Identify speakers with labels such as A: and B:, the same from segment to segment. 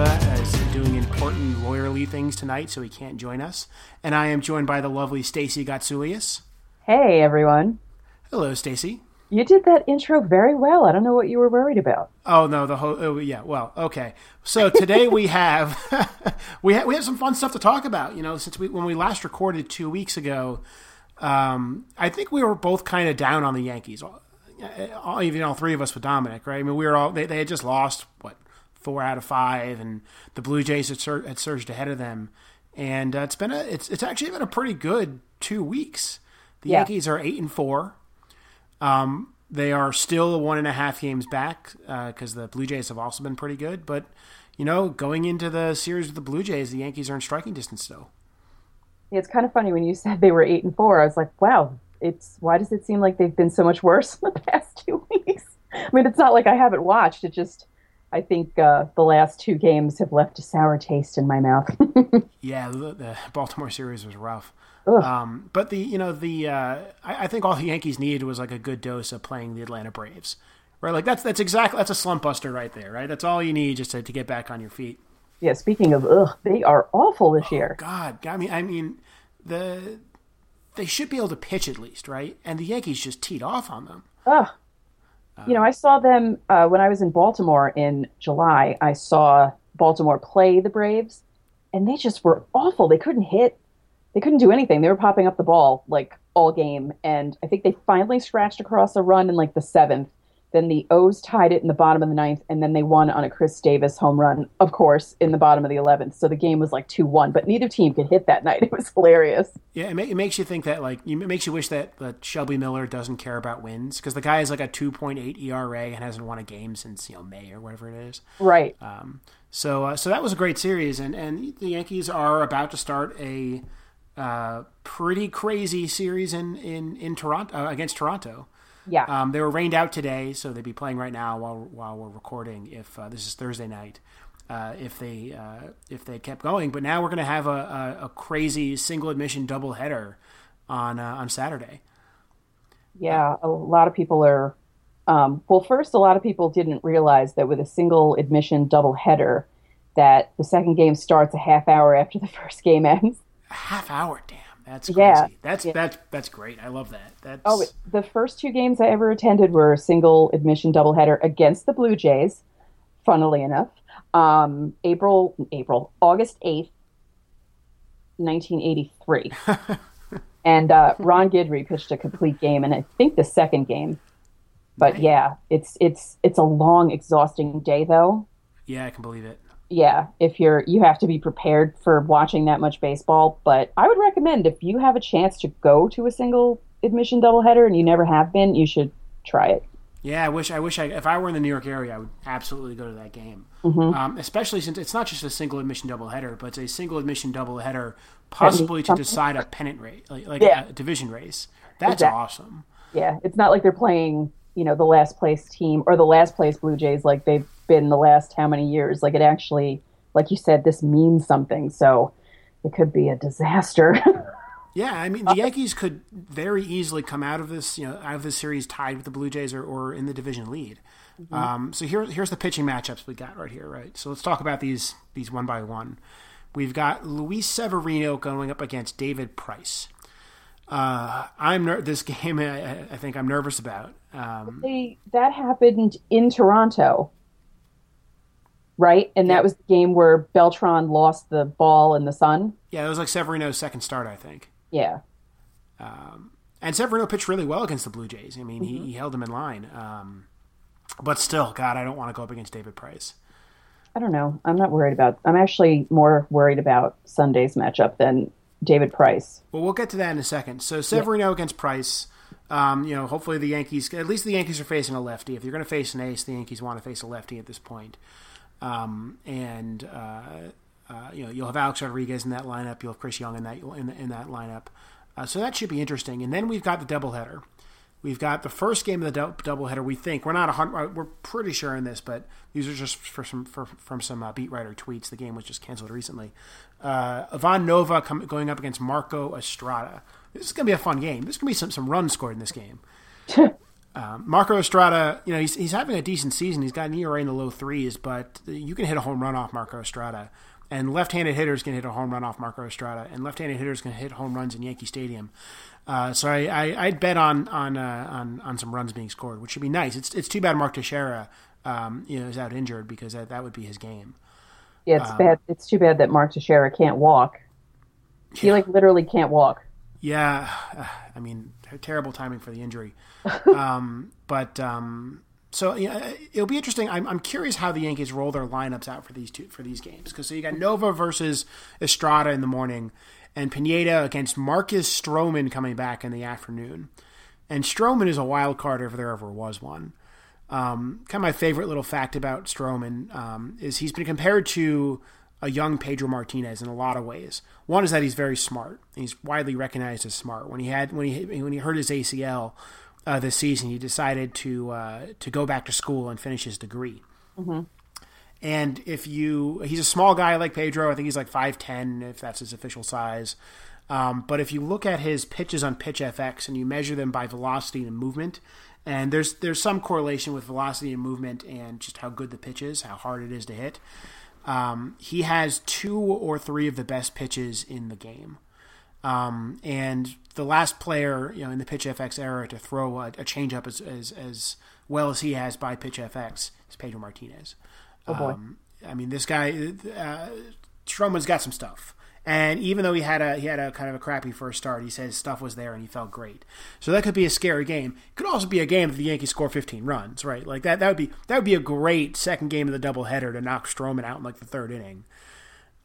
A: Is doing important lawyerly things tonight, so he can't join us. And I am joined by the lovely Stacey Gotsulias.
B: Hey everyone.
A: Hello, Stacey.
B: You did that intro very well. I don't know what you were worried about.
A: Oh no, the whole oh, yeah. Well, okay. So today we have we have we have some fun stuff to talk about. You know, since we when we last recorded two weeks ago, um, I think we were both kind of down on the Yankees. All, all, even all three of us with Dominic, right? I mean, we were all they, they had just lost what four out of five, and the Blue Jays had, sur- had surged ahead of them, and uh, it's been a it's it's actually been a pretty good two weeks. The
B: Yeah.
A: Yankees are eight and four. Um, they are still one and a half games back because the Blue Jays have also been pretty good. But you know, going into the series with the Blue Jays, the Yankees are in striking distance still.
B: Yeah, It's kind of funny when you said they were eight and four. I was like, wow. It's why does it seem like they've been so much worse in the past two weeks? I mean, it's not like I haven't watched. It just I think uh, the last two games have left a sour taste in my mouth.
A: Yeah, the, the Baltimore series was rough. Um, but the you know the uh, I, I think all the Yankees needed was like a good dose of playing the Atlanta Braves, right? Like that's that's exactly that's a slump buster right there, right? That's all you need just to, to get back on your feet.
B: yeah. Speaking of, ugh, they are awful this year.
A: God, I mean, I mean the they should be able to pitch at least, right? And the Yankees just teed off on them.
B: Ugh. You know, I saw them uh, when I was in Baltimore in July. I saw Baltimore play the Braves, and they just were awful. They couldn't hit, they couldn't do anything. They were popping up the ball like all game, and I think they finally scratched across a run in like the seventh. Then the O's tied it in the bottom of the ninth, and then they won on a Chris Davis home run, of course, in the bottom of the eleventh. So the game was like two one, but neither team could hit that night. It was hilarious.
A: Yeah, it, ma- it makes you think that like it makes you wish that, that Shelby Miller doesn't care about wins because the guy has like a two point eight ERA and hasn't won a game since you know May or whatever it is.
B: Right.
A: Um, so uh, so that was a great series, and and the Yankees are about to start a uh, pretty crazy series in in in Toronto uh, against Toronto.
B: Yeah.
A: Um, they were rained out today, so they'd be playing right now while while we're recording. If uh, this is Thursday night, uh, if they uh, if they kept going, but now we're going to have a, a, a crazy single admission doubleheader on uh, on Saturday.
B: Yeah, a lot of people are. Um, well, first, a lot of people didn't realize that with a single admission doubleheader, that the second game starts a half hour after the first game ends.
A: A half hour, damn, that's crazy.
B: Yeah.
A: That's
B: Yeah.
A: that's that's great. I love that. That's
B: Oh, the first two games I ever attended were a single admission doubleheader against the Blue Jays. Funnily enough, um, April, April, August eighth, nineteen eighty three, and uh, Ron Guidry pitched a complete game, and I think the second game. But
A: Nice.
B: yeah, it's it's it's a long, exhausting day though.
A: yeah, I can believe it.
B: Yeah, if you're you have to be prepared for watching that much baseball. But I would recommend if you have a chance to go to a single admission doubleheader and you never have been, you should try it.
A: Yeah, I wish I wish I if I were in the New York area, I would absolutely go to that game.
B: Mm-hmm.
A: Um, especially since it's not just a single admission doubleheader, but it's a single admission doubleheader, possibly to decide a pennant race, like, like
B: Yeah.
A: a division race. That's
B: Exactly.
A: awesome.
B: Yeah, it's not like they're playing, you know, the last place team or the last place Blue Jays like they've been the last how many years. Like it actually, like you said, this means something. So it could be a disaster.
A: Yeah, I mean the Yankees could very easily come out of this, you know, out of this series tied with the Blue Jays or, or in the division lead. Um, so here, here's the pitching matchups we got right here, right? So let's talk about these these one by one. We've got Luis Severino going up against David Price. Uh, I'm ner- this game. I, I think I'm nervous about. Um,
B: they, that happened in Toronto, right? And that was the game where Beltran lost the ball in the sun.
A: yeah, it was like Severino's second start, I think.
B: Yeah.
A: And Severino pitched really well against the Blue Jays. I mean, he, he held them in line. Um, but still, God, I don't want to go up against David Price.
B: I don't know. I'm not worried about. I'm actually more worried about Sunday's matchup than David Price.
A: Well, we'll get to that in a second. So Severino yeah. against Price. Um, you know, hopefully the Yankees. At least the Yankees are facing a lefty. If you're going to face an ace, the Yankees want to face a lefty at this point. Um, and uh, uh, you know, you'll have Alex Rodriguez in that lineup. You'll have Chris Young in that in, in that lineup. Uh, so that should be interesting. And then we've got the doubleheader. We've got the first game of the doubleheader. We think we're not a hundred. We're pretty sure in this, but these are just for some for, from some uh, beat writer tweets. The game was just canceled recently. Uh, Ivan Nova come, going up against Marco Estrada. This is going to be a fun game. There's going to be some some runs scored in this game. um, Marco Estrada, you know, he's he's having a decent season. He's got an ERA in the low threes, but you can hit a home run off Marco Estrada. And left-handed hitters can hit a home run off Marco Estrada, and left-handed hitters can hit home runs in Yankee Stadium. Uh, so I, I would bet on on uh, on on some runs being scored, which should be nice. It's it's too bad Mark Teixeira um, you know is out injured because that, that would be his game.
B: Yeah, it's um, bad. It's too bad that Mark Teixeira can't walk. He yeah. like literally can't walk.
A: Yeah, I mean, terrible timing for the injury. um, but um, so yeah, it'll be interesting. I'm, I'm curious how the Yankees roll their lineups out for these two for these games because so you got Nova versus Estrada in the morning, and Pineda against Marcus Stroman coming back in the afternoon. And Stroman is a wild card if there ever was one. Um, kind of my favorite little fact about Stroman um, is he's been compared to a young Pedro Martinez in a lot of ways. One is that he's very smart. He's widely recognized as smart. When he had when he when he hurt his ACL uh, this season, he decided to uh, to go back to school and finish his degree. Mm-hmm. And if you, he's a small guy like Pedro. I think he's like five ten, if that's his official size. Um, but if you look at his pitches on Pitch FX and you measure them by velocity and movement, and there's there's some correlation with velocity and movement and just how good the pitch is, how hard it is to hit. Um, he has two or three of the best pitches in the game. Um, and the last player, you know, in the Pitch FX era to throw a, a changeup as, as as well as he has by Pitch FX is Pedro Martinez.
B: Oh boy. Um,
A: I mean, this guy, uh, Stroman's got some stuff. And even though he had a he had a kind of a crappy first start, he said stuff was there and he felt great. So that could be a scary game. It could also be a game that the Yankees score 15 runs, right? Like that that would be that would be a great second game of the doubleheader to knock Stroman out in like the third inning.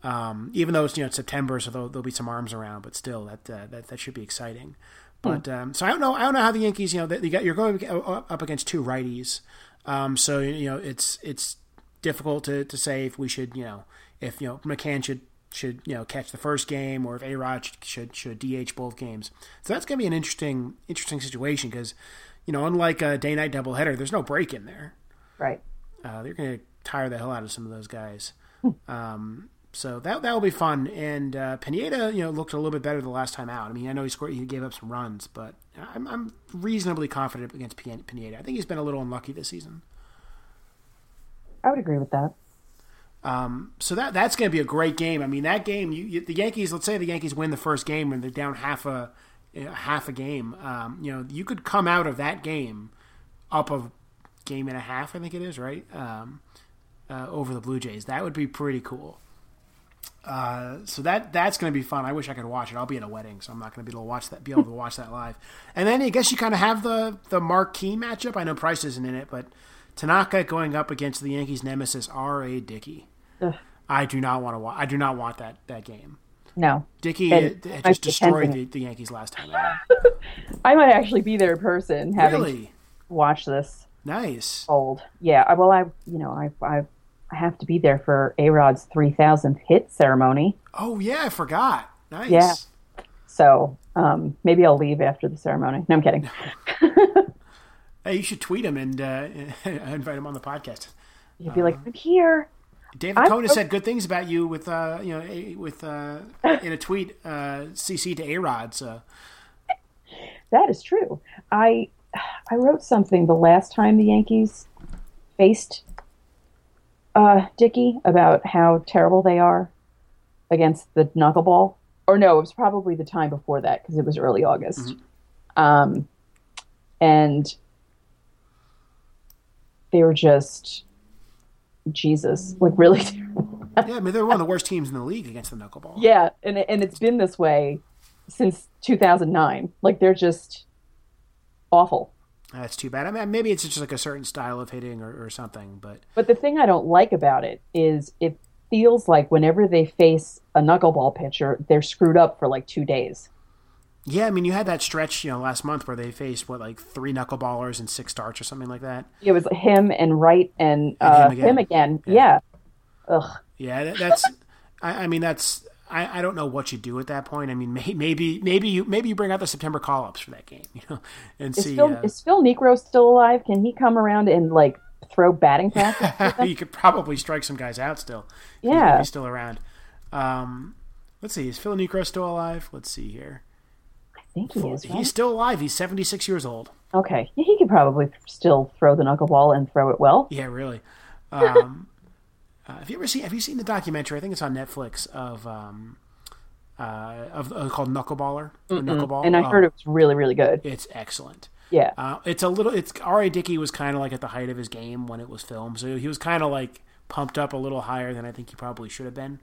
A: Um, even though it's you know it's September, so there'll, there'll be some arms around, but still that uh, that that should be exciting. But um, so I don't know I don't know how the Yankees you know they, got, you're going up against two righties, um, so you know it's it's difficult to, to say if we should, you know, if you know McCann should should you know catch the first game or if A Rod should should DH both games. So that's going to be an interesting interesting situation because you know unlike a day night doubleheader, there's no break in there.
B: Right.
A: Uh, they're going to tire the hell out of some of those guys. um, so that that will be fun. And uh, Pineda, you know, looked a little bit better the last time out. I mean, I know he scored, he gave up some runs, but I'm, I'm reasonably confident against Pineda. I think he's been a little unlucky this season.
B: I would agree with that.
A: Um, so that that's going to be a great game. I mean, that game, you, you, the Yankees. Let's say the Yankees win the first game and they're down half a half a game. Um, you know, you could come out of that game up a game and a half. I think it is right um, uh, over the Blue Jays. That would be pretty cool. Uh, so that that's going to be fun. I wish I could watch it. I'll be at a wedding, so I'm not going to be able to watch that. Be able to watch that live. And then I guess you kind of have the the marquee matchup. I know Price isn't in it, but Tanaka going up against the Yankees' nemesis R.A. Dickey. Ugh. I do not want to. watch. I do not want that that game.
B: No,
A: Dickey it, it just destroyed the, the, Yankees last time.
B: I might actually be there in person, having really? watched this.
A: Nice.
B: Old, yeah. Well, I you know I I I have to be there for A Rod's three thousandth hit ceremony.
A: Oh yeah, I forgot. Nice.
B: Yeah. So um, maybe I'll leave after the ceremony. No, I'm kidding.
A: Hey, you should tweet him and uh, invite him on the podcast.
B: You'd be like, I'm here.
A: David Cone said good things about you with uh, you know with uh, in a tweet uh, CC to A Rod. So
B: that is true. I I wrote something the last time the Yankees faced uh, Dickey about how terrible they are against the knuckleball. Or no, it was probably the time before that because it was early August. Mm-hmm. Um, and they were just Jesus, like really.
A: yeah, I mean they're one of the worst teams in the league against the knuckleball.
B: Yeah, and and it's been this way since 2009. Like they're just awful.
A: That's too bad. I mean, maybe it's just like a certain style of hitting or, or something, but
B: But the thing I don't like about it is it feels like whenever they face a knuckleball pitcher, they're screwed up for like two days.
A: Yeah, I mean, you had that stretch, you know, last month where they faced what like three knuckleballers and six starts or something like that.
B: It was him and Wright and,
A: And
B: uh,
A: him again.
B: him again. Yeah. Ugh.
A: Yeah, that, that's. I, I mean, that's. I, I don't know what you do at that point. I mean, may, maybe maybe you maybe you bring out the September call ups for that game, you know, and
B: Is
A: see.
B: Phil,
A: uh,
B: is Phil Niekro still alive? Can he come around and like throw batting practice?
A: you could probably strike some guys out still.
B: Yeah.
A: he's still around. Um, let's see. Is Phil Niekro still alive? Let's see here.
B: Think he is. Right?
A: He's still alive. He's seventy six years old.
B: Okay, yeah, he could probably still throw the knuckleball and throw it well.
A: Yeah, really. Um, uh, have you ever seen? Have you seen the documentary? I think it's on Netflix of um, uh, of uh, called Knuckleballer Knuckleball.
B: And I
A: Oh,
B: heard it was really, really good.
A: it's excellent.
B: Yeah,
A: Uh, it's a little. It's R.A. Dickey was kind of like at the height of his game when it was filmed, so he was kind of like pumped up a little higher than I think he probably should have been.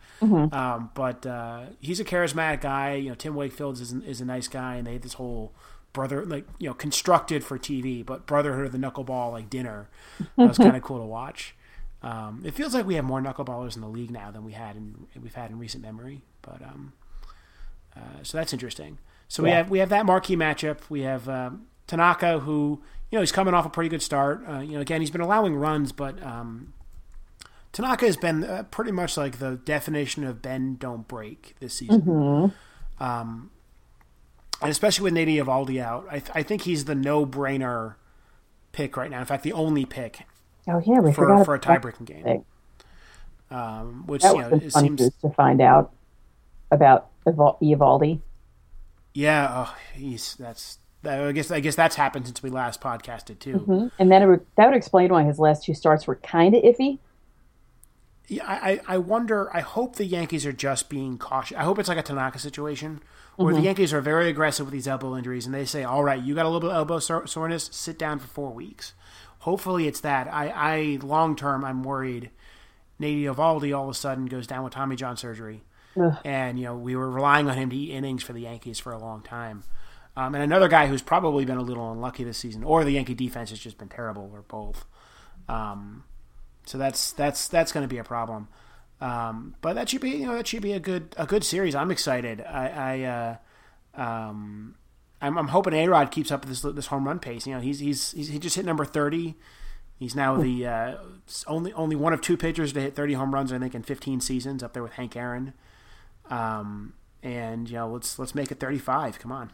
A: Um, but uh, he's a charismatic guy. You know, Tim Wakefield is is a nice guy, and they had this whole brother like you know constructed for TV, but Brotherhood of the Knuckleball like dinner that was kind of cool to watch. Um, it feels like we have more knuckleballers in the league now than we had in we've had in recent memory, but um, uh, so that's interesting. So we have we have that marquee matchup. We have um, Tanaka, who you know he's coming off a pretty good start. Uh, you know, again he's been allowing runs, but um, Tanaka has been uh, pretty much like the definition of bend don't break this season. Um, and especially with Nate Eovaldi out, I, th- I think he's the no brainer pick right now. In fact, the only pick
B: Oh yeah, we
A: for
B: forgot
A: for a
B: that.
A: tiebreaking game. Um, which
B: That
A: you know it seems
B: to, find out about Eoval- Evaldi.
A: yeah. Oh, he's that's. I guess I guess that's happened since we last podcasted too.
B: And then it would, that would explain why his last two starts were kind of iffy.
A: I, I wonder. I hope the Yankees are just being cautious. I hope it's like a Tanaka situation where the Yankees are very aggressive with these elbow injuries, and they say, "All right, you got a little bit of elbow soreness. Sit down for four weeks." Hopefully, it's that. I, I long term, I'm worried. Nate Eovaldi all of a sudden goes down with Tommy John surgery,
B: Ugh.
A: and you know we were relying on him to eat innings for the Yankees for a long time. Um, and another guy who's probably been a little unlucky this season, or the Yankee defense has just been terrible, or both. Um, so that's that's that's going to be a problem. Um, but that should be you know that should be a good a good series. I'm excited. I, I uh, um, I'm, I'm hoping A Rod keeps up this this home run pace. You know he's he's, he's he just hit number thirty. He's now the uh, only only one of two pitchers to hit 30 home runs I think in 15 seasons, up there with Hank Aaron. Um, and you know let's let's make it 35. Come on.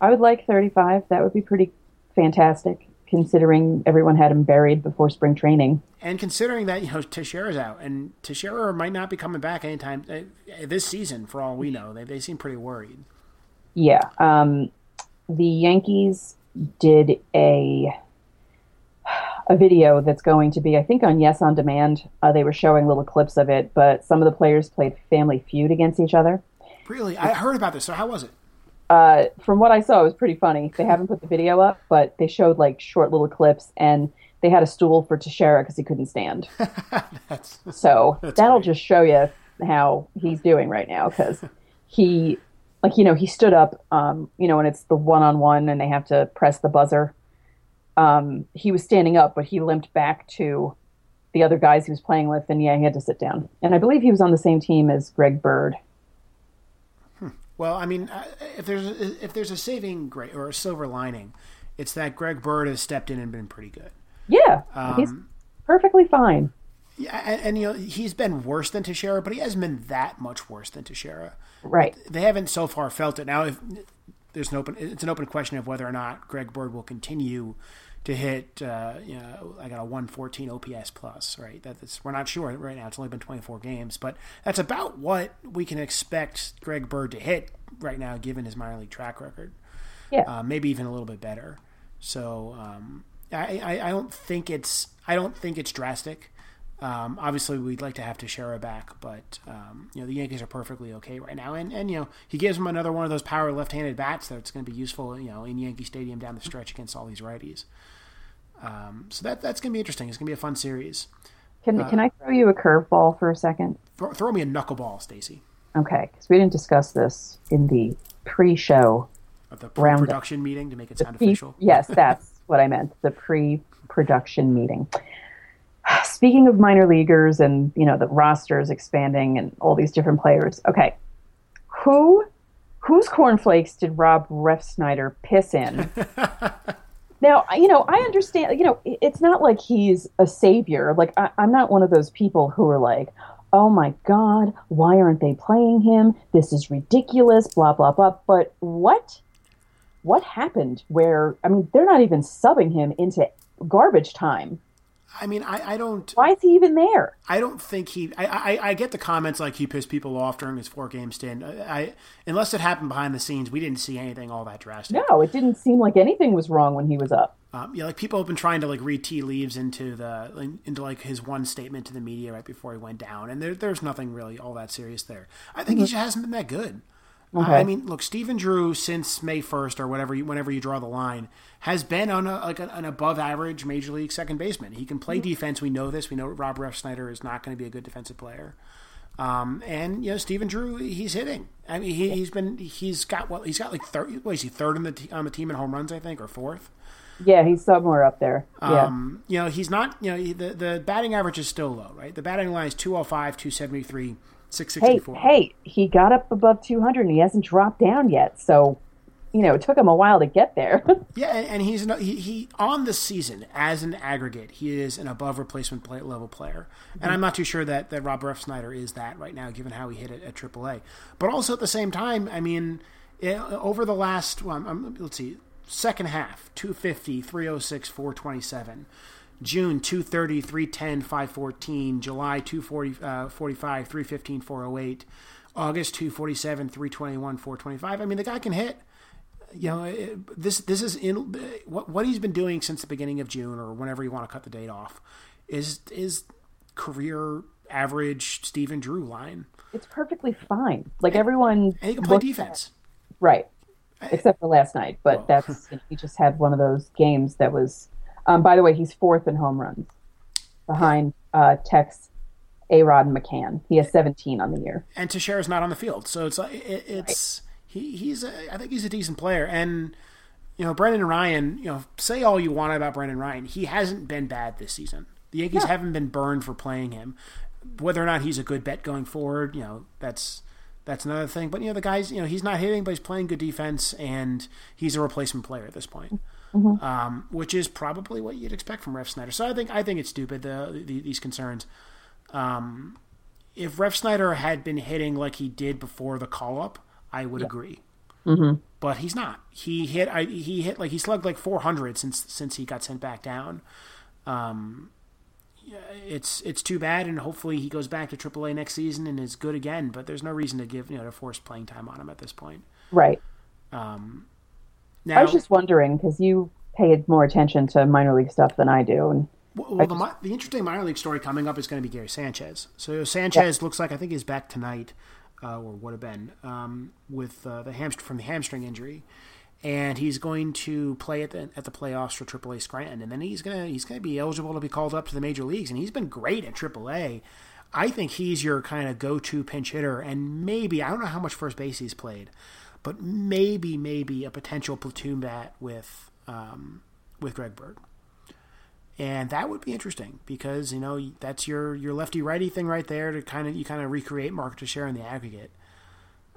B: I would like 35. That would be pretty fantastic, considering everyone had him buried before spring training.
A: And considering that you know Teixeira's out, and Teixeira might not be coming back anytime uh, this season, for all we know, they they seem pretty worried.
B: Yeah. Um, the Yankees did a a video that's going to be, I think, on Yes on Demand. Uh, they were showing little clips of it, but some of the players played Family Feud against each other.
A: Really, I heard about this. So how was it?
B: Uh, from what I saw, it was pretty funny. They haven't put the video up, but they showed like short little clips, and they had a stool for Teixeira because he couldn't stand.
A: That's
B: So that'll
A: great.
B: just show you how he's doing right now because he, like, you know, he stood up, um, you know, when it's the one on one and they have to press the buzzer. Um, he was standing up, but he limped back to the other guys he was playing with, and yeah, he had to sit down. And I believe he was on the same team as Greg Bird.
A: Well. I mean, uh, if there's a, if there's a saving gra or a silver lining, it's that Greg Bird has stepped in and been pretty good.
B: Yeah, he's
A: Um,
B: perfectly fine.
A: Yeah, and, and you know he's been worse than Teixeira, but he hasn't been that much worse than Teixeira.
B: Right.
A: They haven't so far felt it. Now, if there's an open, it's an open question of whether or not Greg Bird will continue to hit. Uh, you know, I got a 114 OPS plus, right? That's we're not sure right now. It's only been 24 games, but that's about what we can expect Greg Bird to hit right now, given his minor league track record.
B: Yeah.
A: uh, maybe even a little bit better. So um, I, I, I don't think it's I don't think it's drastic. Um, obviously, we'd like to have Teixeira back, but um, you know the Yankees are perfectly okay right now, and and you know he gives them another one of those power left-handed bats that's going to be useful, you know, in Yankee Stadium down the stretch against all these righties. Um, so that that's going to be interesting. It's going to be a fun series.
B: Can can I throw you a curveball for a second?
A: Throw, throw me a knuckleball, Stacey,
B: Okay, because we didn't discuss this in the pre-show.
A: at the
B: Roundup.
A: production meeting to make it sound
B: Pre-
A: official.
B: yes, that's what I meant. The pre-production meeting. Speaking of minor leaguers and you know the rosters expanding and all these different players. Okay, who whose cornflakes did Rob Refsnyder piss in? now you know I understand. You know it's not like he's a savior. Like I, I'm not one of those people who are like, oh my God, why aren't they playing him? This is ridiculous, blah, blah, blah. But what? What happened where, I mean, they're not even subbing him into garbage time.
A: I mean, I, I don't.
B: Why is he even there?
A: I don't think he. I, I, I get the comments like he pissed people off during his four game stint. I, I unless it happened behind the scenes, we didn't see anything all that drastic.
B: No, it didn't seem like anything was wrong when he was up.
A: Um, yeah, like people have been trying to like read tea leaves into the into like his one statement to the media right before he went down, and there, there's nothing really all that serious there. I think mm-hmm. he just hasn't been that good. Okay. I mean, look, Stephen Drew since May first or whatever, you, whenever you draw the line, has been on a, like an above average major league second baseman. He can play mm-hmm. defense. We know this. We know Rob Refsnyder is not going to be a good defensive player. Um, and you know, Stephen Drew, he's hitting. I mean, he, has been he's got what he's got like third. What is he third on the t- on the team in home runs? I think or fourth.
B: Yeah, he's somewhere up there. Yeah.
A: Um, you know, he's not. You know, the the batting average is still low, right? The batting line is 205, 273, 664.
B: Hey, hey, he got up above 200 and he hasn't dropped down yet. So, you know, it took him a while to get there.
A: yeah, and he's he, he on the season as an aggregate, he is an above replacement play, level player. And mm-hmm. I'm not too sure that that Rob Refsnyder is that right now, given how he hit it at AAA. But also at the same time, I mean, it, over the last, well, I'm, let's see, second half 250 306 427 june 230 310 514 july 240 uh, 45 315 408 august 247 321 425 i mean the guy can hit you know it, this this is in what what he's been doing since the beginning of june or whenever you want to cut the date off is is career average Stephen Drew line.
B: It's perfectly fine. Like everyone,
A: and he can play defense,
B: at, right? except for last night. But well. that's he just had one of those games that was. Um, by the way, he's fourth in home runs, behind uh, Tex, A Rod, and McCann. He has 17 on the year.
A: And Teixeira is not on the field, so it's it, it's right. he he's a, I think he's a decent player. And you know, Brendan Ryan, you know, say all you want about Brendan Ryan, he hasn't been bad this season. The Yankees yeah. haven't been burned for playing him. Whether or not he's a good bet going forward, you know, that's that's another thing. But you know, the guy's you know he's not hitting, but he's playing good defense, and he's a replacement player at this point, mm-hmm. um, which is probably what you'd expect from Refsnyder. So I think I think it's stupid the, the these concerns. Um, if Refsnyder had been hitting like he did before the call up, I would yeah. agree.
B: Mm-hmm.
A: But he's not. He hit. I, he hit like he slugged like 400 since since he got sent back down. Um, it's it's too bad, and hopefully he goes back to AAA next season and is good again. But there's no reason to give you know to force playing time on him at this point.
B: Right.
A: Um,
B: now, I was just wondering because you paid more attention to minor league stuff than I do, and
A: well, just... the, the interesting minor league story coming up is going to be Gary Sanchez. So Sanchez looks like I think he's back tonight, uh, or would have been um, with uh, the hamstring from the hamstring injury. And he's going to play at the at the playoffs for AAA Scranton, and then he's gonna he's gonna be eligible to be called up to the major leagues, and he's been great at AAA. I think he's your kind of go-to pinch hitter, and maybe I don't know how much first base he's played, but maybe maybe a potential platoon bat with um, with Greg Bird, and that would be interesting because you know that's your your lefty righty thing right there to kind of you kind of recreate Mark share in the aggregate.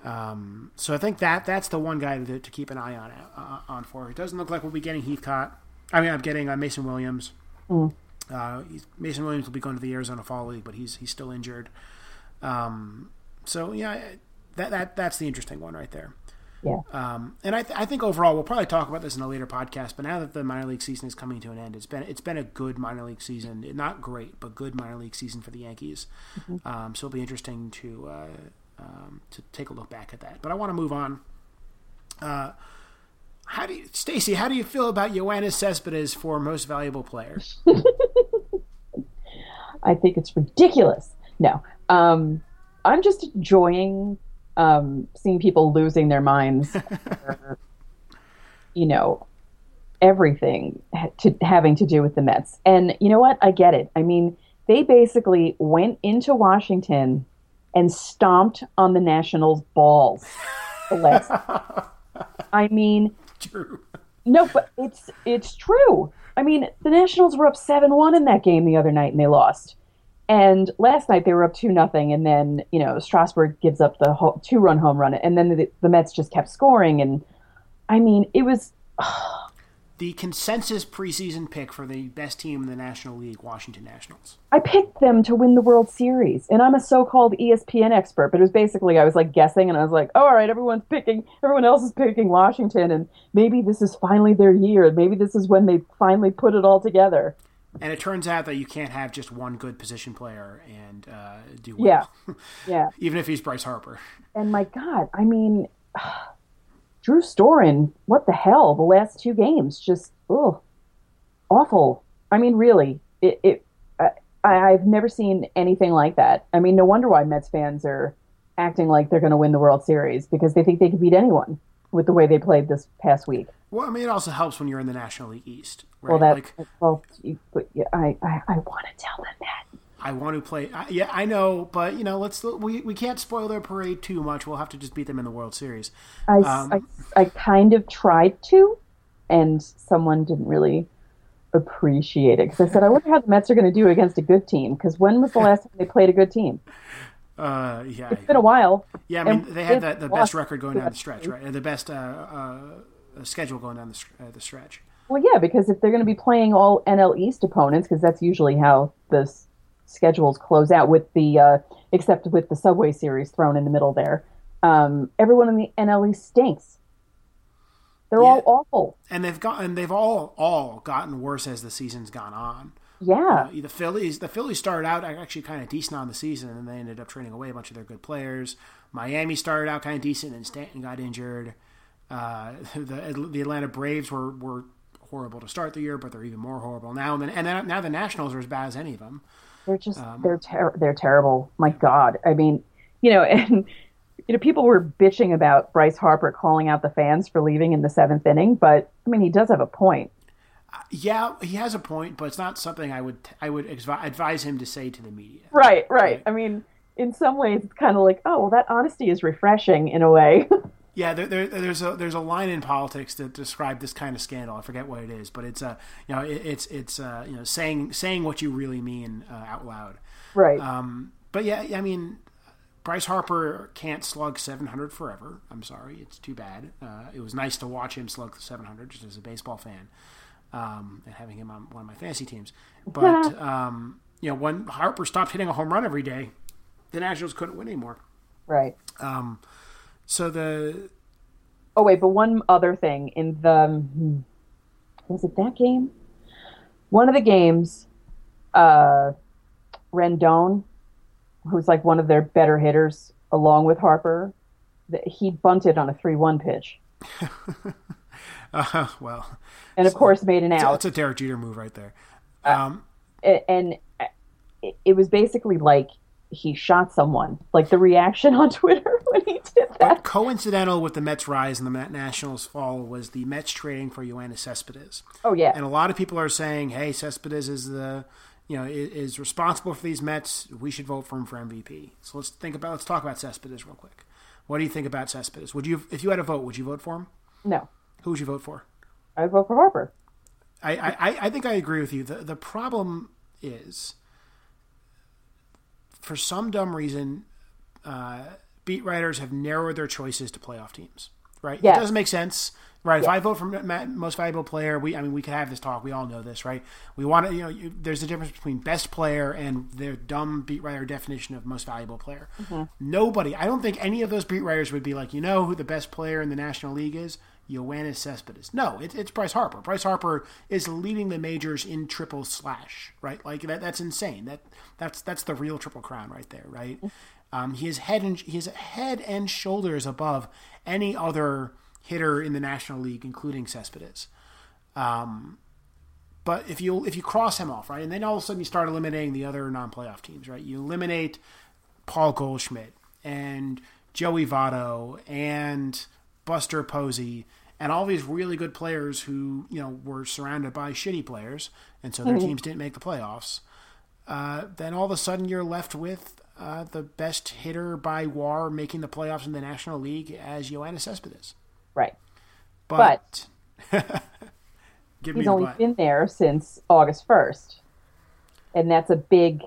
A: Um, so I think that that's the one guy to, to keep an eye on uh, on for. It doesn't look like we'll be getting Heathcott. I mean, I'm getting uh, Mason Williams. Mm. Uh, Mason Williams will be going to the Arizona Fall League, but he's he's still injured. Um, so yeah, that that that's the interesting one right there.
B: Yeah.
A: Um, and I, th- I think overall we'll probably talk about this in a later podcast. But now that the minor league season is coming to an end, it's been it's been a good minor league season. Not great, but good minor league season for the Yankees. Mm-hmm. Um, so it'll be interesting to uh, um, to take a look back at that. But I want to move on. Uh, how do you, Stacey? How do you feel about Yoenis Cespedes for most valuable player?
B: I think it's ridiculous. No, um, I'm just enjoying um, seeing people losing their minds. you know, everything to having to do with the Mets. And you know what? I get it. I mean, they basically went into Washington and stomped on the Nationals' balls. I mean,
A: True.
B: No, but it's it's true. I mean, the Nationals were up seven one in that game the other night, and they lost. And last night they were up two nothing, and then you know Strasburg gives up the ho- two run home run, and then the, the Mets just kept scoring. And I mean, it was.
A: the consensus preseason pick for the best team in the National League, Washington Nationals.
B: I picked them to win the World Series, and I'm a so-called ESPN expert, but it was basically I was like guessing, and I was like, oh, all right, everyone's picking, everyone else is picking Washington, and maybe this is finally their year. Maybe this is when they finally put it all together.
A: And it turns out that you can't have just one good position player and uh, do well.
B: Yeah, yeah.
A: Even if he's Bryce Harper.
B: And my God, I mean. Drew Storen, what the hell? The last two games, just oh, awful. I mean, really, it. it I, I've never seen anything like that. I mean, no wonder why Mets fans are acting like they're going to win the World Series because they think they can beat anyone with the way they played this past week.
A: Well, I mean, it also helps when you're in the National League East.
B: Right? Well, that like, well, you, I, I, I want to tell them that.
A: I want to play. I, yeah, I know, but you know, let's we, we can't spoil their parade too much. We'll have to just beat them in the World Series.
B: I, um, I, I kind of tried to, and someone didn't really appreciate it because I said, I wonder how the Mets are going to do against a good team. Because when was the last time they played a good team?
A: Uh, yeah,
B: it's been a while.
A: Yeah, I mean, they had the, the best record going down the stretch, right? The best uh, uh, schedule going down the, uh, the stretch.
B: Well, yeah, because if they're going to be playing all NL East opponents, because that's usually how this schedules close out with the uh, except with the Subway Series thrown in the middle there. Um, everyone in the NLE stinks. They're yeah. all awful,
A: and they've got and they've all all gotten worse as the season's gone on.
B: Yeah,
A: the Phillies the Phillies started out actually kind of decent on the season, and they ended up trading away a bunch of their good players. Miami started out kind of decent, and Stanton got injured. Uh, the the Atlanta Braves were were horrible to start the year, but they're even more horrible now. And then, and then now the Nationals are as bad as any of them.
B: They're just um, they're ter- they're terrible. My God, I mean, you know, and you know, people were bitching about Bryce Harper calling out the fans for leaving in the seventh inning, but I mean, he does have a point.
A: Yeah, he has a point, but it's not something I would I would advise him to say to the media.
B: Right, right. I mean, in some ways, it's kind of like, oh, well, that honesty is refreshing in a way.
A: Yeah, there, there, there's a there's a line in politics to describe this kind of scandal. I forget what it is, but it's a uh, you know it, it's it's uh, you know saying saying what you really mean uh, out loud.
B: Right.
A: Um, but yeah, I mean, Bryce Harper can't slug 700 forever. I'm sorry, it's too bad. Uh, it was nice to watch him slug 700 just as a baseball fan, um, and having him on one of my fantasy teams. But um, you know, when Harper stopped hitting a home run every day, the Nationals couldn't win anymore.
B: Right.
A: Um, so the
B: oh wait, but one other thing in the hmm, was it that game? One of the games, uh, Rendon, who's like one of their better hitters, along with Harper, he bunted on a three-one pitch.
A: uh, well,
B: and of course made an out.
A: It's a Derek Jeter move right there. Um,
B: uh, and it was basically like he shot someone. Like the reaction on Twitter when he did that. But
A: coincidental with the Mets' rise and the Nationals' fall was the Mets trading for Yoenis Cespedes.
B: Oh yeah,
A: and a lot of people are saying, "Hey, Cespedes is the." You know, is responsible for these Mets. We should vote for him for MVP. So let's think about. Let's talk about Cespedes real quick. What do you think about Cespedes? Would you, if you had a vote, would you vote for him?
B: No.
A: Who would you vote for?
B: I would vote for Harper.
A: I, I, I think I agree with you. The the problem is for some dumb reason, uh, beat writers have narrowed their choices to playoff teams. Right? Yes. It doesn't make sense. Right. If I vote for most valuable player, we I mean we could have this talk. We all know this, right? We want to, you know, you, there's a difference between best player and their dumb beat writer definition of most valuable player. Mm-hmm. Nobody, I don't think any of those beat writers would be like, you know, who the best player in the National League is. Yoenis Cespedes. No, it, it's Bryce Harper. Bryce Harper is leading the majors in triple slash, right? Like that, that's insane. That that's that's the real triple crown right there, right? Um, he is head and he is head and shoulders above any other hitter in the National League, including Cespedes. Um, but if you if you cross him off, right, and then all of a sudden you start eliminating the other non-playoff teams, right? You eliminate Paul Goldschmidt and Joey Votto and Buster Posey and all these really good players who you know were surrounded by shitty players, and so their mm-hmm. teams didn't make the playoffs. Uh, then all of a sudden you're left with uh, the best hitter by WAR making the playoffs in the National League as Yoenis Cespedes.
B: Right.
A: But, but
B: He's only
A: butt.
B: been there since August 1st. And that's a big,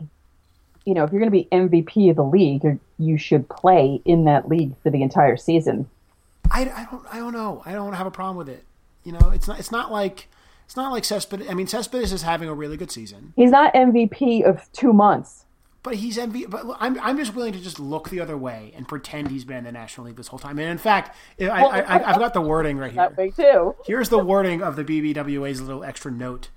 B: you know, if you're going to be MVP of the league, you should play in that league for the entire season.
A: I, I don't I don't know. I don't have a problem with it. You know, it's not it's not like it's not like Cespedes. I mean, Cespedes is having a really good season,
B: He's not MVP of two months.
A: but he's MVP. But look, I'm I'm just willing to just look the other way and pretend he's been in the National League this whole time. And in fact, I, I, I, I've got the wording right here.
B: That too.
A: Here's the wording of the BBWA's little extra note.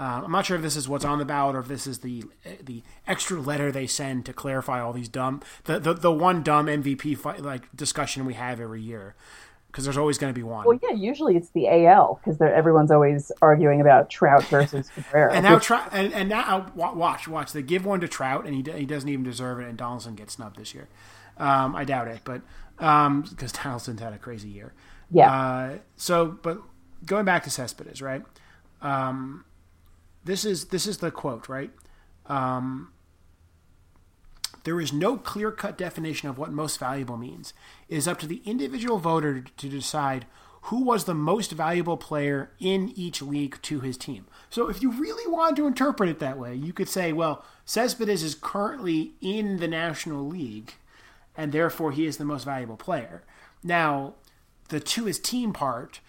A: Uh, I'm not sure if this is what's on the ballot or if this is the the extra letter they send to clarify all these dumb the the, the one dumb MVP fight, like discussion we have every year because there's always going to be one.
B: Well, yeah, usually it's the AL because everyone's always arguing about Trout versus Cabrera.
A: and now
B: which-
A: Trout, and, and now uh, watch watch they give one to Trout and he he doesn't even deserve it and Donaldson gets snubbed this year. Um, I doubt it, but because Donaldson's had a crazy year.
B: yeah,
A: Uh, so, but going back to Cespedes, right? Um, this is this is the quote, right? Um, there is no clear cut definition of what most valuable means. It is up to the individual voter to decide who was the most valuable player in each league to his team. So, if you really wanted to interpret it that way, you could say, well, Cespedes is currently in the National League, and therefore he is the most valuable player. Now, the to his team part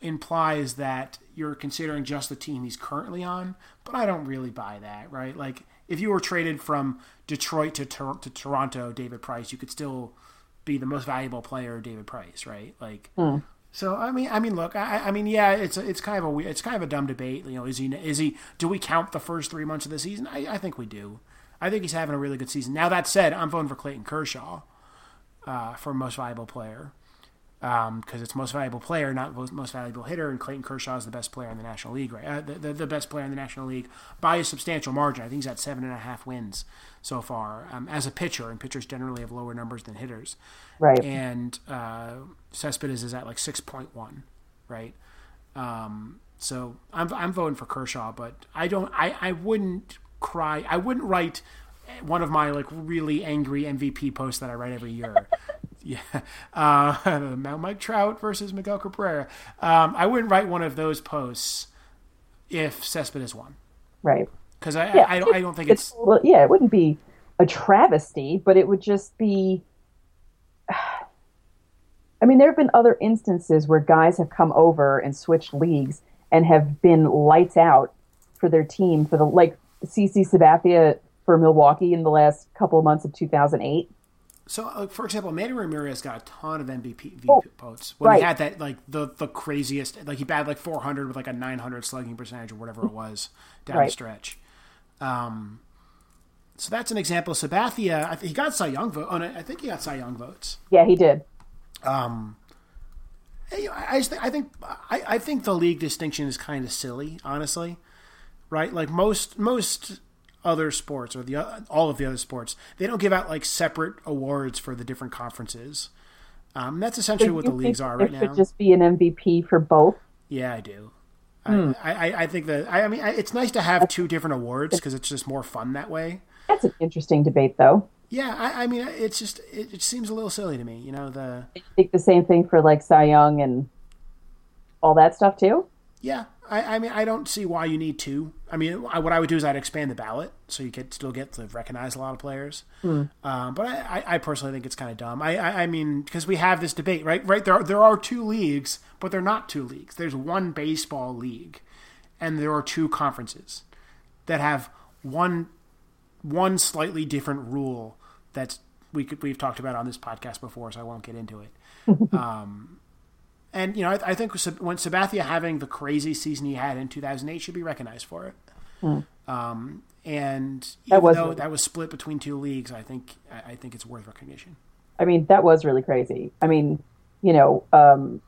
A: implies that you're considering just the team he's currently on, but I don't really buy that, right? Like if you were traded from Detroit to Tor- to Toronto, David Price, you could still be the most valuable player, David Price, right? Like so I mean I mean look, I I mean yeah, it's a, it's kind of a it's kind of a dumb debate, you know, is he is he do we count the first 3 months of the season? I I think we do. I think he's having a really good season. Now that said, I'm voting for Clayton Kershaw uh, for most valuable player because it's most valuable player, not most, most valuable hitter, and Clayton Kershaw is the best player in the National League, right? Uh, the, the, the best player in the National League by a substantial margin. I think he's at seven and a half wins so far um, as a pitcher, and pitchers generally have lower numbers than hitters.
B: right.
A: And uh, Cespedes is at like six point one, right? Um, so I'm I'm voting for Kershaw, but I don't I, I wouldn't cry. I wouldn't write one of my like really angry MVP posts that I write every year. Yeah, uh, Mount Mike Trout versus Miguel Cabrera. Um, I wouldn't write one of those posts if Cespedes won
B: right.
A: because I,
B: Yeah,
A: I, I don't I don't think it's
B: well, yeah, it wouldn't be a travesty, but it would just be. I mean, there have been other instances where guys have come over and switched leagues and have been lights out for their team for the like CC Sabathia for Milwaukee in the last couple of months of 2008.
A: So, uh, for example, Manny Ramirez got a ton of MVP
B: Oh,
A: votes when
B: right.
A: he had that like the the craziest, like he batted like 400 with like a 900 slugging percentage or whatever it was down the stretch. Um, so that's an example. Sabathia, I think he got Cy Young vote. Oh, no, I think he got Cy Young votes.
B: Yeah, he did.
A: Hey, I, think, I think I, I think the league distinction is kind of silly, honestly. Right? Like most most other sports or the o- all of the other sports, they don't give out like separate awards for the different conferences. Um, that's essentially what the leagues are right
B: should
A: now.
B: just be an MVP for both.
A: Yeah, I do.
B: Hmm.
A: I, I, I think that I, I mean I, it's nice to have two different awards because it's just more fun that way.
B: That's an interesting debate, though.
A: Yeah, I, I mean it's just it, it seems a little silly to me. You know the
B: I think the same thing for like Cy Young and all that stuff too.
A: yeah. I, I mean I don't see why you need two. I mean I, what I would do is I'd expand the ballot so you could still get to recognize a lot of players. Um, but I, I, I personally think it's kind of dumb. I, I, I mean because we have this debate right right there are, there are two leagues but they're not two leagues. There's one baseball league and there are two conferences that have one one slightly different rule that's we could we've talked about on this podcast before, so I won't get into it. um, and you know, I, I think when Sabathia having the crazy season he had in 2008 should be recognized for it. Um, and even
B: That was really-
A: that was split between two leagues, I think I, I think it's worth recognition.
B: I mean, that was really crazy. I mean, you know, um,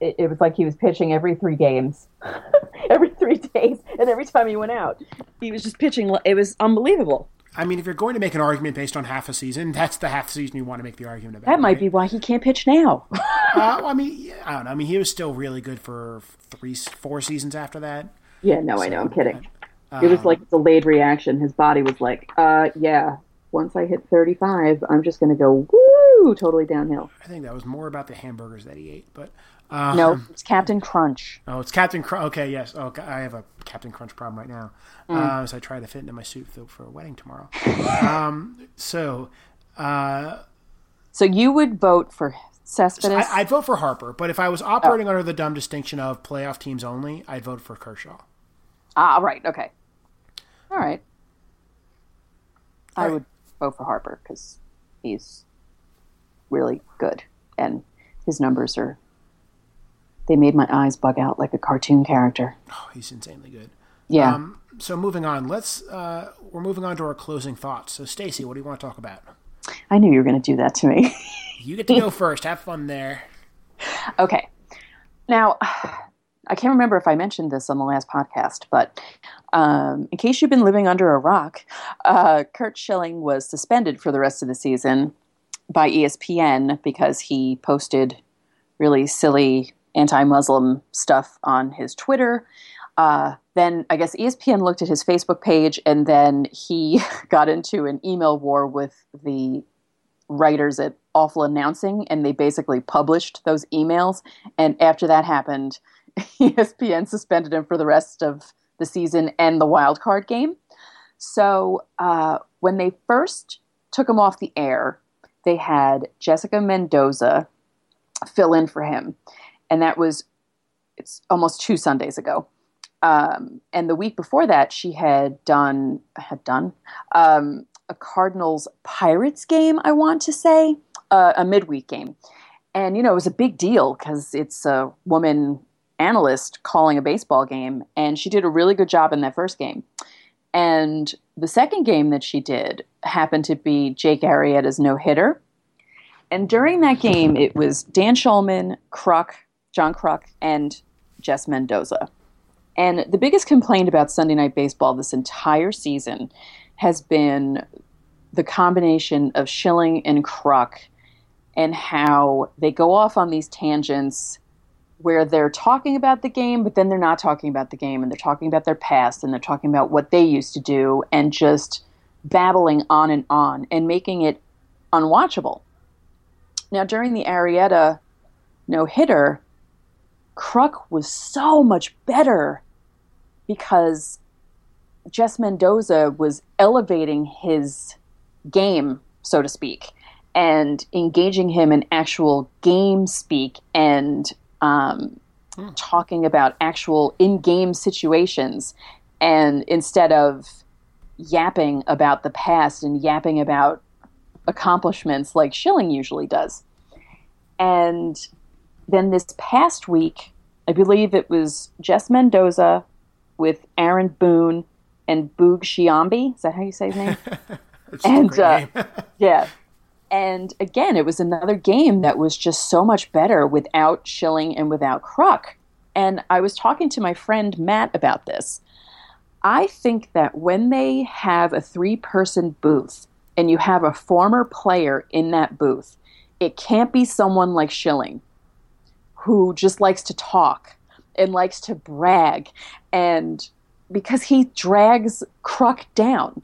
B: it, it was like he was pitching every three games, every three days, and every time he went out, he was just pitching. It was unbelievable.
A: I mean, if you're going to make an argument based on half a season, that's the half season you want to make the argument about.
B: That might
A: right?
B: be why he can't pitch now.
A: Uh, well, I mean, yeah, I don't know. I mean, he was still really good for three, four seasons after that.
C: Yeah, no, I know. I'm kidding.
A: Um,
C: It was like a delayed reaction. His body was like, uh, yeah, once I hit 35, I'm just going to go, woo,
B: totally downhill.
A: I think that was more about the hamburgers that he ate, but uh,
B: No, it's Captain Crunch.
A: Oh, it's Captain Crunch. Okay, yes. Oh, I have a Captain Crunch problem right now. Uh, as I try to fit into my suit for, for a wedding tomorrow. um, so, uh,
B: So you would vote for Cespedes?
A: I, I'd vote for Harper, but if I was operating under the dumb distinction of playoff teams only, I'd vote for Kershaw.
B: ah, right. Okay. All right. I
A: right.
B: would vote for Harper because he's really good, and his numbers are. They made my eyes bug out like a cartoon character.
A: Oh, he's insanely good.
B: Yeah.
A: Um, so moving on, let's uh, we're moving on to our closing thoughts. So Stacey, what do you want to talk about?
B: I knew you were going to do that to me.
A: You get to go first. Have fun there.
B: Okay. Now, I can't remember if I mentioned this on the last podcast, but um, in case you've been living under a rock, uh, Curt Schilling was suspended for the rest of the season by ESPN because he posted really silly anti Muslim stuff on his Twitter. Uh, then I guess ESPN looked at his Facebook page and then he got into an email war with the writers at Awful Announcing, and they basically published those emails. And after that happened, ESPN suspended him for the rest of the season and the wild card game. So uh, when they first took him off the air, they had Jessica Mendoza fill in for him, and that was it's almost two Sundays ago. Um, and the week before that, she had done had done um, a Cardinals Pirates game. I want to say uh, a midweek game, and you know it was a big deal because it's a woman analyst calling a baseball game, and she did a really good job in that first game. And the second game that she did happened to be Jake Arrieta's no hitter. And during that game, it was Dan Shulman, Kruk, John Kruk, and Jess Mendoza. And the biggest complaint about Sunday Night Baseball this entire season has been the combination of Schilling and Kruk and how they go off on these tangents where they're talking about the game, but then they're not talking about the game and they're talking about their past and they're talking about what they used to do and just babbling on and on and making it unwatchable. Now, during the Arrieta no hitter, Kruk was so much better because Jess Mendoza was elevating his game, so to speak, and engaging him in actual game speak and um, talking about actual in game situations. And instead of yapping about the past and yapping about accomplishments like Schilling usually does. And then this past week, I believe it was Jess Mendoza with Aaron Boone and Boog Sciambi. Is that how you say his name?
A: It's a
B: And, uh,
A: name.
B: yeah. And again, it was another game that was just so much better without Schilling and without Kruk. And I was talking to my friend Matt about this. I think that when they have a three person booth and you have a former player in that booth, it can't be someone like Schilling who just likes to talk and likes to brag and because he drags Kruk down.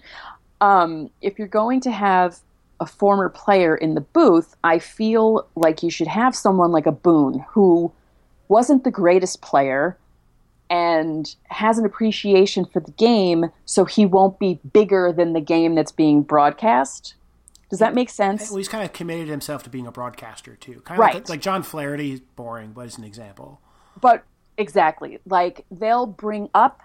B: Um, if you're going to have a former player in the booth, I feel like you should have someone like a Boone who wasn't the greatest player and has an appreciation for the game, so he won't be bigger than the game that's being broadcast. Does that make sense?
A: Well, he's kind of committed himself to being a broadcaster too. Kind of
B: Right.
A: like, like John Flaherty is boring, but as an example.
B: but exactly like they'll bring up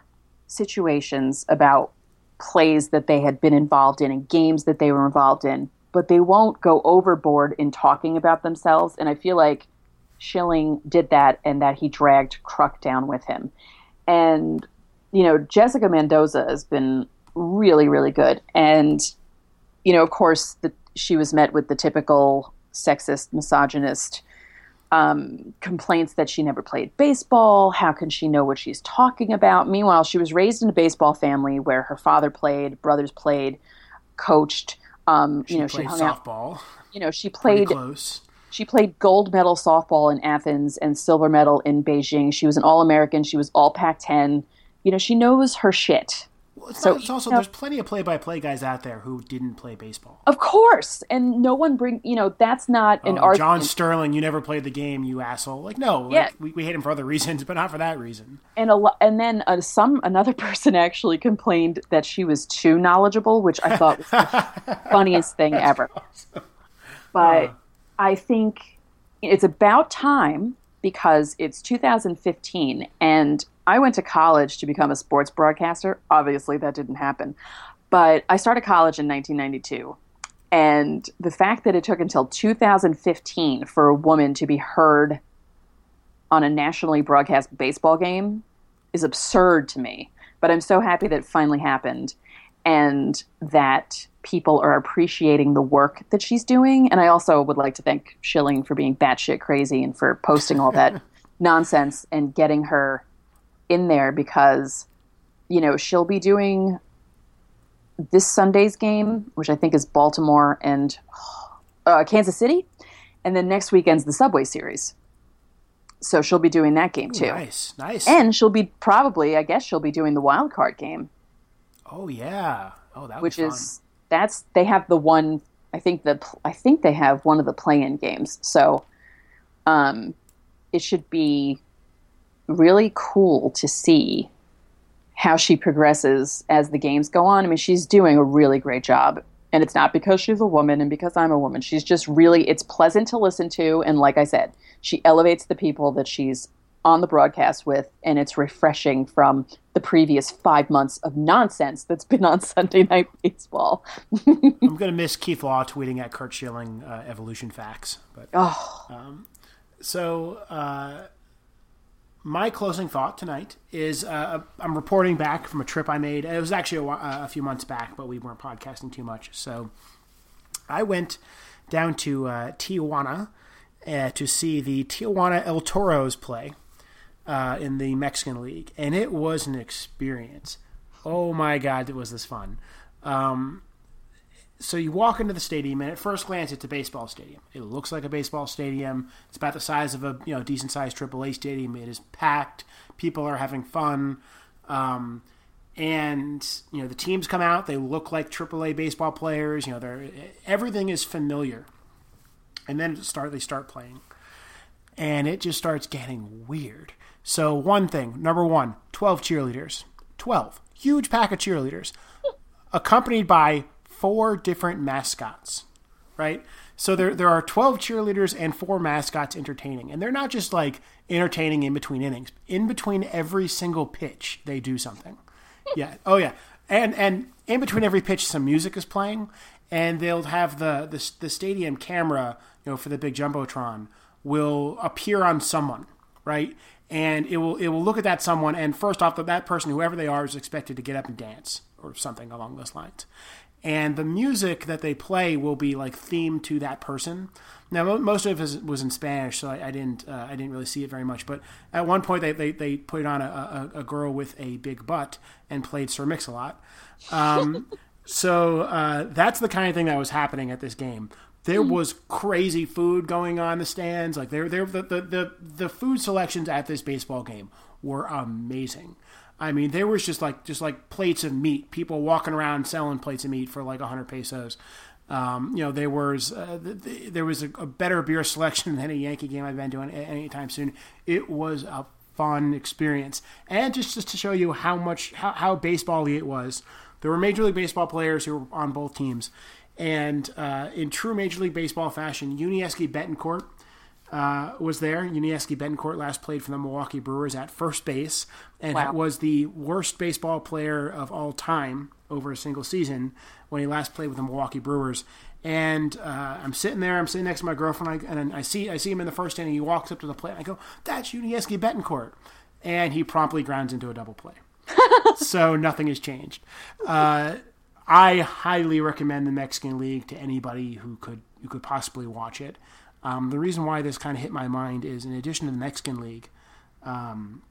B: situations about plays that they had been involved in and games that they were involved in but they won't go overboard in talking about themselves and i feel like schilling did that and that he dragged kruk down with him and you know jessica mendoza has been really really good and you know of course the, she was met with the typical sexist misogynist um, complaints that she never played baseball. How can she know what she's talking about? Meanwhile, she was raised in a baseball family where her father played, brothers played, coached. Um, you know, she
A: played
B: hung out.
A: softball.
B: You know, she played.
A: close.
B: She played gold medal softball in Athens and silver medal in Beijing. She was an All American. She was All Pac 10. You know, she knows her shit.
A: Well, it's,
B: So,
A: not, it's also
B: you know-
A: there's plenty of play-by-play guys out there who didn't play baseball.
B: Of course, and no one bring you know that's not an
A: Oh,
B: argument.
A: John Sterling, you never played the game, you asshole. Like, no,
B: Yeah.
A: like, we, we hate him for other reasons, but not for that reason.
B: and a lo- and then uh, some another person actually complained that she was too knowledgeable, which I thought was the funniest thing ever. But I think it's about time because it's 2015 and I went to college to become a sports broadcaster. Obviously, that didn't happen. But I started college in 1992. And the fact that it took until 2015 for a woman to be heard on a nationally broadcast baseball game is absurd to me. But I'm so happy that it finally happened and that people are appreciating the work that she's doing. And I also would like to thank Schilling for being batshit crazy and for posting all that nonsense and getting her in there because, you know, she'll be doing this Sunday's game, which I think is Baltimore and uh, Kansas City. And then next weekend's the Subway Series. So she'll be doing that game too.
A: Nice, nice.
B: And she'll be probably, I guess, she'll be doing the wild card game,
A: oh yeah, oh that
B: which is that's they have the one. I think the I think they have one of the play-in games, so um, it should be really cool to see how she progresses as the games go on. I mean, she's doing a really great job. And it's not because she's a woman and because I'm a woman. She's just really, it's pleasant to listen to. And like I said, she elevates the people that she's on the broadcast with. And it's refreshing from previous five months of nonsense that's been on Sunday Night Baseball.
A: I'm gonna miss Keith Law tweeting at Curt Schilling uh, evolution facts, but
B: Oh,
A: So, uh, my closing thought tonight is uh, I'm reporting back from a trip I made. It was actually a, uh, a few months back, but we weren't podcasting too much. So, I went down to uh, Tijuana uh, to see the Tijuana El Toros play uh, in the Mexican League, and it was an experience. Oh my God, it was this fun. Um, so you walk into the stadium, and at first glance, it's a baseball stadium. It looks like a baseball stadium. It's about the size of a you know decent sized AAA stadium. It is packed. People are having fun, um, and you know the teams come out. They look like AAA baseball players. You know, they're everything is familiar, and then start they start playing, and it just starts getting weird. So one thing, number one, 12 cheerleaders, twelve huge pack of cheerleaders accompanied by four different mascots, right? So there, there are 12 cheerleaders and four mascots entertaining. And they're not just like entertaining in between innings. In between every single pitch, they do something. Yeah. Oh, yeah. And, and in between every pitch, some music is playing. And they'll have the, the, the stadium camera, you know, for the big Jumbotron will appear on someone, right? And it will it will look at that someone, and first off, that that person, whoever they are, is expected to get up and dance or something along those lines and the music that they play will be like themed to that person. Now, most of it was, in Spanish, so I, I didn't uh, I didn't really see it very much. But at one point, they they, they put on a, a, a girl with a big butt and played Sir Mix-a-Lot. Um, so uh, that's the kind of thing that was happening at this game. There was crazy food going on the stands. Like there, there, the, the, the, the food selections at this baseball game were amazing. I mean, there was just like just like plates of meat. People walking around selling plates of meat for like hundred pesos. Um, you know, there was uh, th- th- there was a, a better beer selection than any Yankee game I've been doing a- anytime soon. It was a fun experience, and just just to show you how much how, how baseball-y it was. There were Major League Baseball players who were on both teams, and uh, in true Major League Baseball fashion, Yuniesky Betancourt uh, was there. Yuniesky Betancourt last played for the Milwaukee Brewers at first base and
B: Wow.
A: was the worst baseball player of all time over a single season when he last played with the Milwaukee Brewers. And uh, I'm sitting there. I'm sitting next to my girlfriend, I, and I see I see him in the first inning. He walks up to the plate. And I go, "That's Yuniesky Betancourt," and he promptly grounds into a double play. so nothing has changed. Uh, I highly recommend the Mexican League to anybody who could who could possibly watch it. Um, the reason why this kind of hit my mind is, in addition to the Mexican League, um,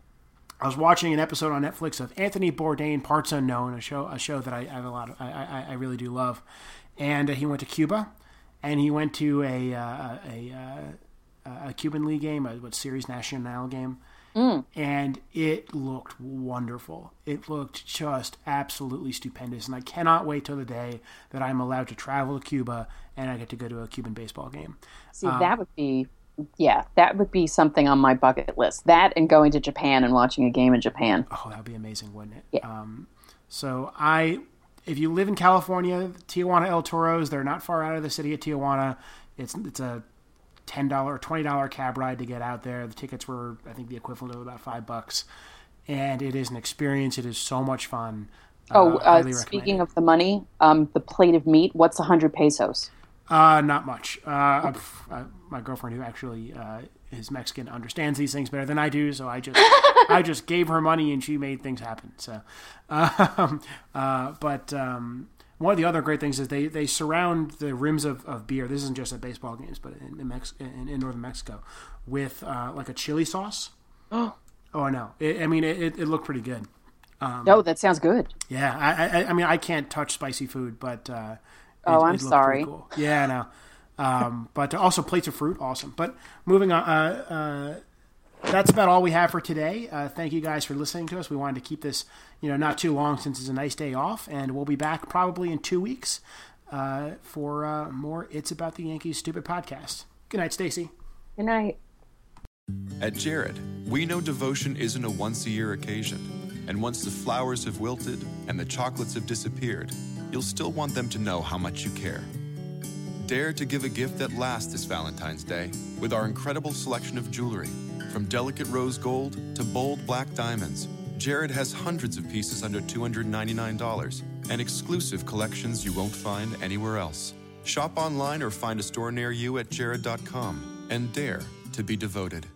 A: I was watching an episode on Netflix of Anthony Bourdain, Parts Unknown, a show a show that I, I have a lot of I, I, I really do love, and uh, he went to Cuba, and he went to a uh, a, a, uh, a Cuban League game, a what Series Nacional game, and it looked wonderful. It looked just absolutely stupendous, and I cannot wait till the day that I'm allowed to travel to Cuba and I get to go to a Cuban baseball game.
D: See, that would be, yeah, that would be something on my bucket list. That and going to Japan and watching a game in Japan.
A: Oh, that would be amazing, wouldn't it?
D: Yeah.
A: Um, so I, if you live in California, Tijuana El Toros, they're not far out of the city of Tijuana. It's it's a ten dollar or twenty dollar cab ride to get out there. The tickets were, I think, the equivalent of about five bucks, and it is an experience. It is so much fun.
D: Oh, uh,
A: highly
D: speaking of the money, um, the plate of meat, what's a hundred pesos?
A: Uh, not much. Uh, uh, my girlfriend, who actually uh, is Mexican, understands these things better than I do. So I just, I just gave her money and she made things happen. So, um, uh, but um, one of the other great things is they, they surround the rims of, of beer. This isn't just at baseball games, but in in, Mex- in, in northern Mexico, with uh, like a chili sauce. oh, oh, I know. It, I mean, it, it, looked pretty good.
D: oh, that sounds good.
A: Yeah, I, I, I mean, I can't touch spicy food, but uh,
D: Oh, I'm sorry.
A: Cool. Yeah, I know. Um, but also plates of fruit, awesome. But moving on, uh, uh, that's about all we have for today. Uh, thank you guys for listening to us. We wanted to keep this, you know, not too long since it's a nice day off, and we'll be back probably in two weeks uh, for uh, more. It's about the Yankees stupid podcast. Good night, Stacey.
B: Good night.
E: At Jared, we know devotion isn't a once a year occasion. And once the flowers have wilted and the chocolates have disappeared, you'll still want them to know how much you care. Dare to give a gift that lasts this Valentine's Day with our incredible selection of jewelry. From delicate rose gold to bold black diamonds, Jared has hundreds of pieces under $299 and exclusive collections you won't find anywhere else. Shop online or find a store near you at jared.com and dare to be devoted.